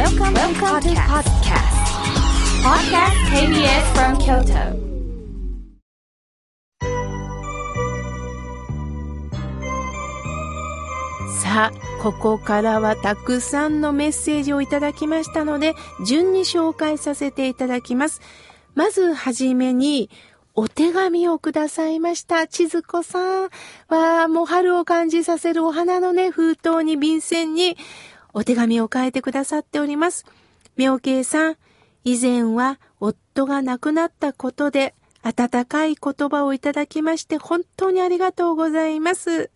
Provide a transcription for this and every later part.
Welcome, Welcome to podcast. Podcast KBS from Kyoto. さあ、ここからはたくさんのメッセージをいただきましたので、順に紹介させていただきます。まずはじめに、お手紙をくださいました。千鶴子さん。わあ、もう春を感じさせるお花のね、封筒に便箋に、お手紙を書いてくださっております。妙慶さん、以前は夫が亡くなったことで、温かい言葉をいただきまして、本当にありがとうございます。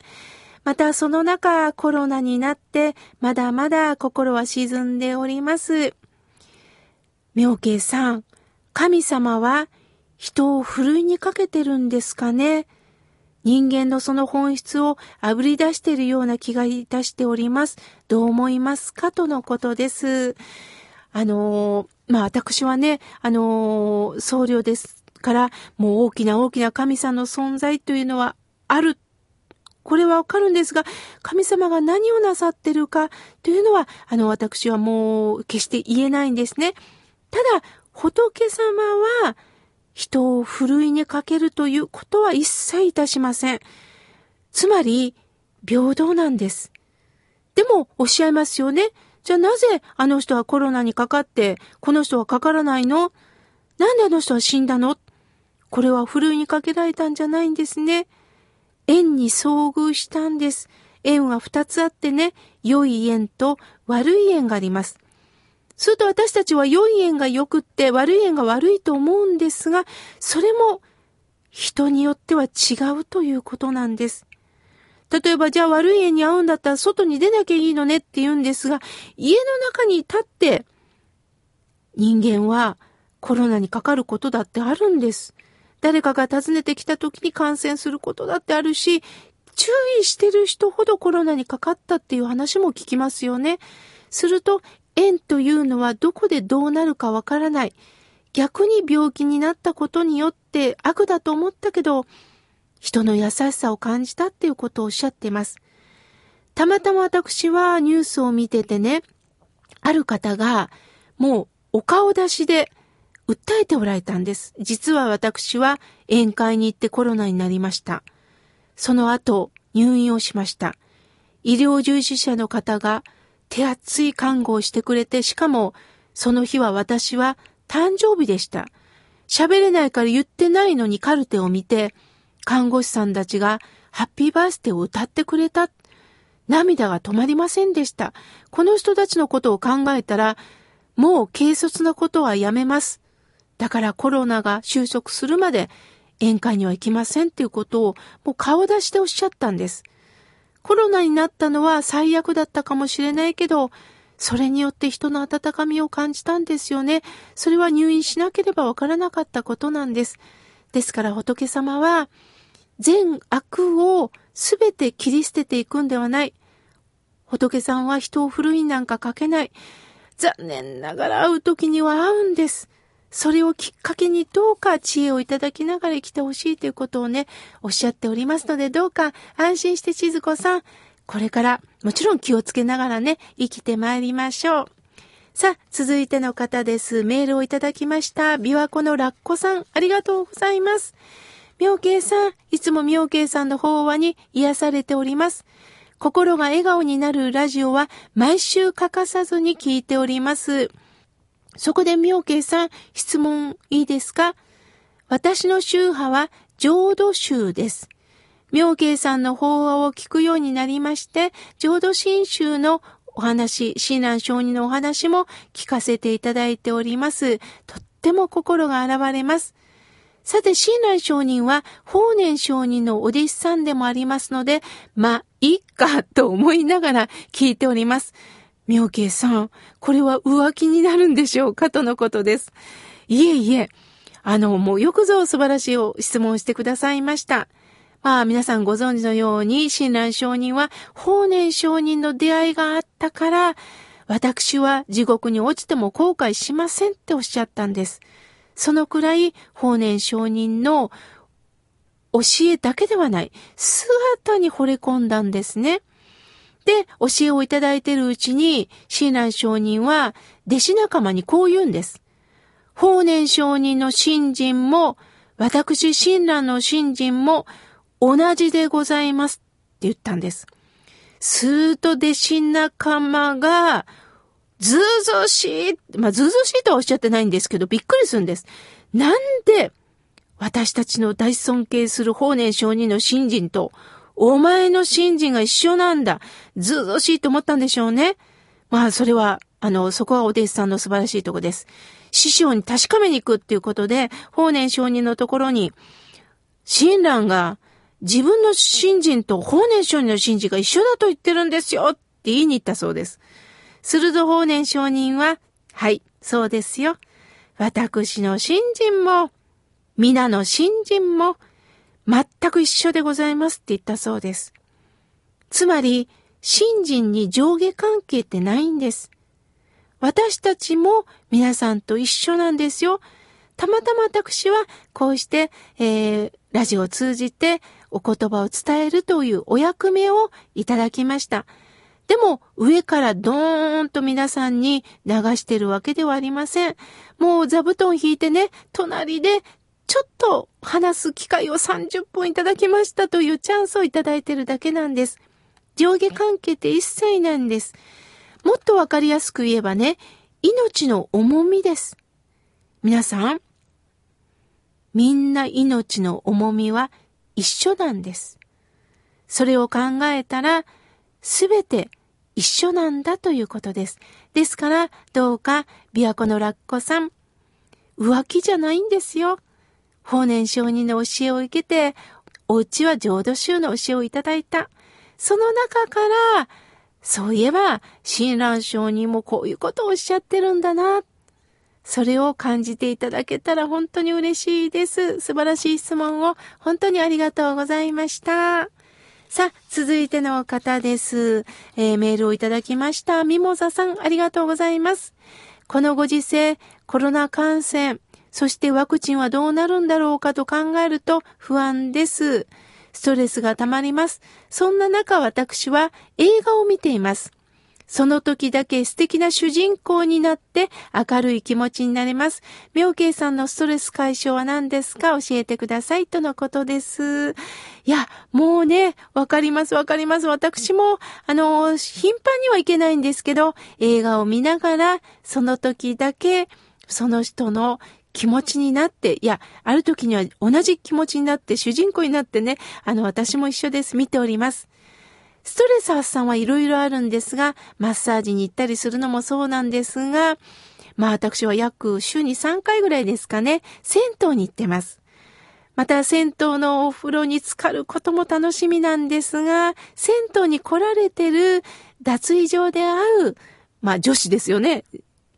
またその中コロナになってまだまだ心は沈んでおります。妙慶さん、神様は人をふるいにかけてるんですかね？人間のその本質をあぶり出しているような気がいたしております。どう思いますかとのことです。あのー、まあ、私はね、あのー、僧侶ですから、もう大きな大きな神様の存在というのはあるこれはわかるんですが、神様が何をなさってるかというのは、あの、私はもう決して言えないんですね。ただ、仏様は人をふるいにかけるということは一切いたしません。つまり、平等なんです。でも、おっしゃいますよね。じゃあなぜあの人はコロナにかかって、この人はかからないの？なんであの人は死んだの？これはふるいにかけられたんじゃないんですね。縁に遭遇したんです。縁は二つあってね、良い縁と悪い縁があります。すると私たちは良い縁が良くって悪い縁が悪いと思うんですが、それも人によっては違うということなんです。例えばじゃあ悪い縁に会うんだったら外に出なきゃいいのねって言うんですが、家の中に立って人間はコロナにかかることだってあるんです。誰かが訪ねてきた時に感染することだってあるし、注意してる人ほどコロナにかかったっていう話も聞きますよね。すると、縁というのはどこでどうなるかわからない。逆に病気になったことによって悪だと思ったけど、人の優しさを感じたっていうことをおっしゃっています。たまたま私はニュースを見ててね、ある方がもうお顔出しで訴えておられたんです。実は私は宴会に行ってコロナになりました。その後、入院をしました。医療従事者の方が手厚い看護をしてくれて、しかもその日は私は誕生日でした。喋れないから言ってないのにカルテを見て、看護師さんたちがハッピーバースデーを歌ってくれた。涙が止まりませんでした。この人たちのことを考えたら、もう軽率なことはやめます。だからコロナが収束するまで宴会には行きませんっていうことをもう顔出しておっしゃったんです。コロナになったのは最悪だったかもしれないけど、それによって人の温かみを感じたんですよね。それは入院しなければわからなかったことなんです。ですから仏様は、全悪をすべて切り捨てていくんではない。仏さんは人を振るいなんかかけない。残念ながら会う時には会うんです。それをきっかけにどうか知恵をいただきながら生きてほしいということをね、おっしゃっておりますので、どうか安心して千鶴子さん、これからもちろん気をつけながらね、生きてまいりましょう。さあ、続いての方です。メールをいただきました。琵琶湖のラッコさん、ありがとうございます。妙慶さん、いつも妙慶さんの法話に癒されております。心が笑顔になるラジオは毎週欠かさずに聞いております。そこで妙慶さん、質問いいですか？私の宗派は浄土宗です。妙慶さんの法話を聞くようになりまして、浄土真宗のお話、親鸞上人のお話も聞かせていただいております。とっても心が洗われます。さて、親鸞上人は法然上人のお弟子さんでもありますので、まあ、いいかと思いながら聞いております。妙慶さん、これは浮気になるんでしょうか？とのことです。いえいえ、あの、もうよくぞ素晴らしいお質問してくださいました。まあ皆さんご存知のように、親鸞上人は法然上人の出会いがあったから、私は地獄に落ちても後悔しませんっておっしゃったんです。そのくらい法然上人の教えだけではない、姿に惚れ込んだんですね。で、教えをいただいているうちに、親鸞上人は、弟子仲間にこう言うんです。法然上人の信心も、私親鸞の信心も同じでございますって言ったんです。すーと弟子仲間が、ずうずうしい、まあ、ずうずうしいとはおっしゃってないんですけど、びっくりするんです。なんで、私たちの大尊敬する法然上人の信心と、お前の信心が一緒なんだ。ずうずうしいと思ったんでしょうね。まあ、それは、あの、そこはお弟子さんの素晴らしいとこです。師匠に確かめに行くっていうことで、法然上人のところに、親鸞が自分の信心と法然上人の信心が一緒だと言ってるんですよって言いに行ったそうです。すると法然上人は、はい、そうですよ。私の信心も、皆の信心も、全く一緒でございますって言ったそうです。つまり、信心に上下関係ってないんです。私たちも皆さんと一緒なんですよ。たまたま私はこうして、えー、ラジオを通じてお言葉を伝えるというお役目をいただきました。でも上からドーンと皆さんに流してるわけではありません。もう座布団引いてね、隣でちょっと話す機会を30分いただきましたというチャンスをいただいてるだけなんです。上下関係って一切なんです。もっとわかりやすく言えばね、命の重みです。皆さん、みんな命の重みは一緒なんです。それを考えたら、すべて一緒なんだということです。ですから、どうか、琵琶湖のラッコさん、浮気じゃないんですよ。法然上人の教えを受けて、お家は浄土宗の教えをいただいた。その中から、そういえば、親鸞上人もこういうことをおっしゃってるんだな。それを感じていただけたら本当に嬉しいです。素晴らしい質問を本当にありがとうございました。さあ、続いての方です。えー、メールをいただきました。ミモザさん、ありがとうございます。このご時世、コロナ感染、そしてワクチンはどうなるんだろうかと考えると不安です。ストレスが溜まります。そんな中私は映画を見ています。その時だけ素敵な主人公になって明るい気持ちになれます。妙慶さんのストレス解消は何ですか？教えてください。とのことです。いや、もうね、わかります、わかります。私も、あの、頻繁にはいけないんですけど、映画を見ながら、その時だけ、その人の気持ちになって、いや、ある時には同じ気持ちになって、主人公になってね、あの、私も一緒です。見ております。ストレス発散はいろいろあるんですが、マッサージに行ったりするのもそうなんですが、まあ私は約週に3回ぐらいですかね、銭湯に行ってます。また銭湯のお風呂に浸かることも楽しみなんですが、銭湯に来られてる脱衣場で会う、まあ女子ですよね。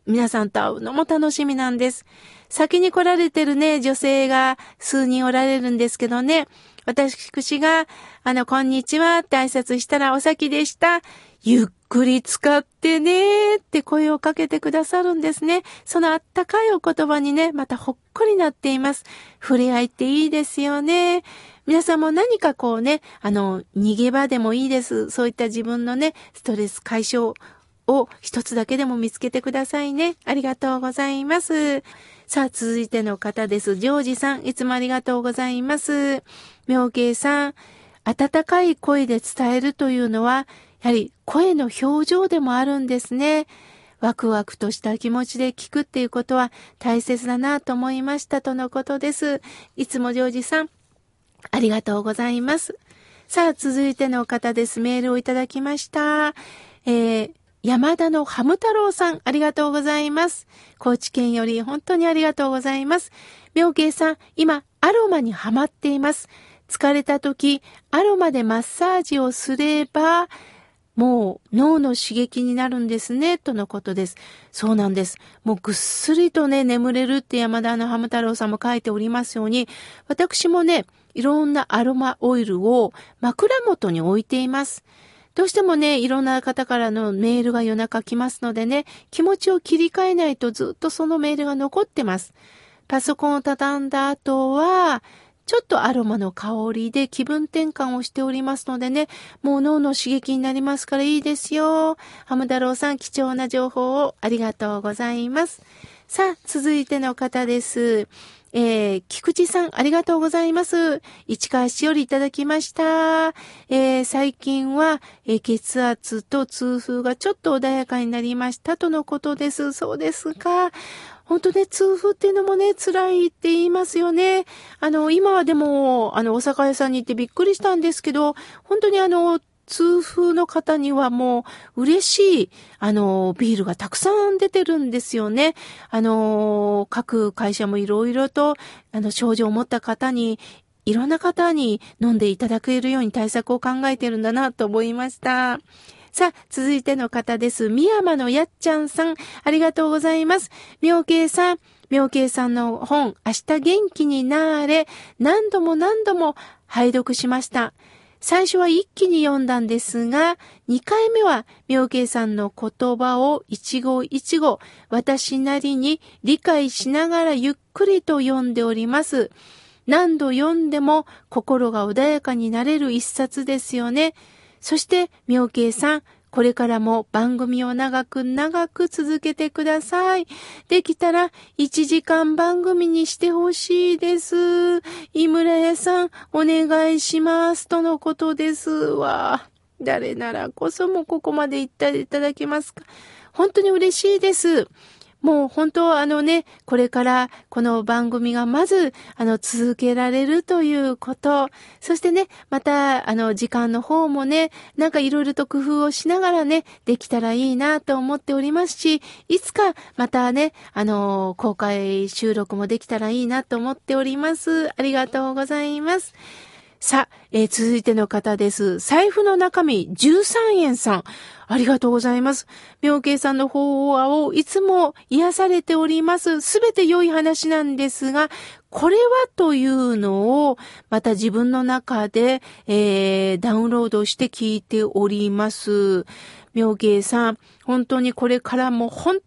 皆さんと会うのも楽しみなんです。先に来られてるね、女性が数人おられるんですけどね、私が、あの、こんにちはって挨拶したらお先でした。ゆっくり使ってねって声をかけてくださるんですね。そのあったかいお言葉にね、またほっこりなっています。触れ合いっていいですよね。皆さんも何かこうね、あの、逃げ場でもいいです。そういった自分のね、ストレス解消を一つだけでも見つけてくださいね。ありがとうございます。さあ、続いての方です。ジョージさん、いつもありがとうございます。妙慶さん、温かい声で伝えるというのは、やはり声の表情でもあるんですね。ワクワクとした気持ちで聞くっていうことは大切だなと思いましたとのことです。いつもジョージさん、ありがとうございます。さあ、続いての方です。メールをいただきました。えー、山田のハム太郎さん、ありがとうございます。高知県より本当にありがとうございます。妙慶さん、今、アロマにハマっています。疲れた時、アロマでマッサージをすれば、もう脳の刺激になるんですね、とのことです。そうなんです。もうぐっすりとね、眠れるって山田のハム太郎さんも書いておりますように、私もね、いろんなアロマオイルを枕元に置いています。どうしてもね、いろんな方からのメールが夜中来ますのでね、気持ちを切り替えないとずっとそのメールが残ってます。パソコンを畳んだ後は、ちょっとアロマの香りで気分転換をしておりますのでね、もう脳の刺激になりますからいいですよ。ハム太郎さん、貴重な情報をありがとうございます。さあ、続いての方です。えー、菊池さん、ありがとうございます。市川市よりいただきました。えー、最近は、えー、血圧と痛風がちょっと穏やかになりましたとのことです。そうですか。本当ね、痛風っていうのもね、辛いって言いますよね。あの、今はでも、あの、お酒屋さんに行ってびっくりしたんですけど、本当にあの、痛風の方にはもう嬉しい、あの、ビールがたくさん出てるんですよね。あの、各会社もいろいろと、あの、症状を持った方に、いろんな方に飲んでいただけるように対策を考えてるんだなと思いました。さあ、続いての方です。宮山のやっちゃんさん、ありがとうございます。妙慶さん、妙慶さんの本、明日元気になれ、何度も何度も拝読しました。最初は一気に読んだんですが、二回目は妙慶さんの言葉を一語一語、私なりに理解しながらゆっくりと読んでおります。何度読んでも心が穏やかになれる一冊ですよね。そして、妙慶さん、これからも番組を長く長く続けてください。できたら1時間番組にしてほしいです。井村屋さん、お願いします。とのことですわ。誰ならこそもここまで言っていただけますか。本当に嬉しいです。もう本当あのね、これからこの番組がまずあの続けられるということ、そしてね、またあの時間の方もね、なんかいろいろと工夫をしながらね、できたらいいなと思っておりますし、いつかまたね、あの、公開収録もできたらいいなと思っております。ありがとうございます。さあ、えー、続いての方です。財布の中身13円さん。ありがとうございます。妙慶さんの法話をいつも癒されております。すべて良い話なんですが、これはというのを、また自分の中で、えー、ダウンロードして聞いております。妙慶さん、本当にこれからも本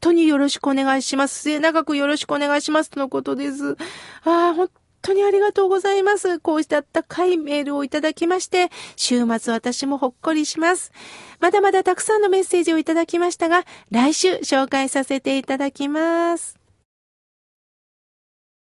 当によろしくお願いします。末永くよろしくお願いします。とのことです。ああ、本当にありがとうございます。こうしたあったかいメールをいただきまして、週末私もほっこりします。まだまだたくさんのメッセージをいただきましたが、来週紹介させていただきます。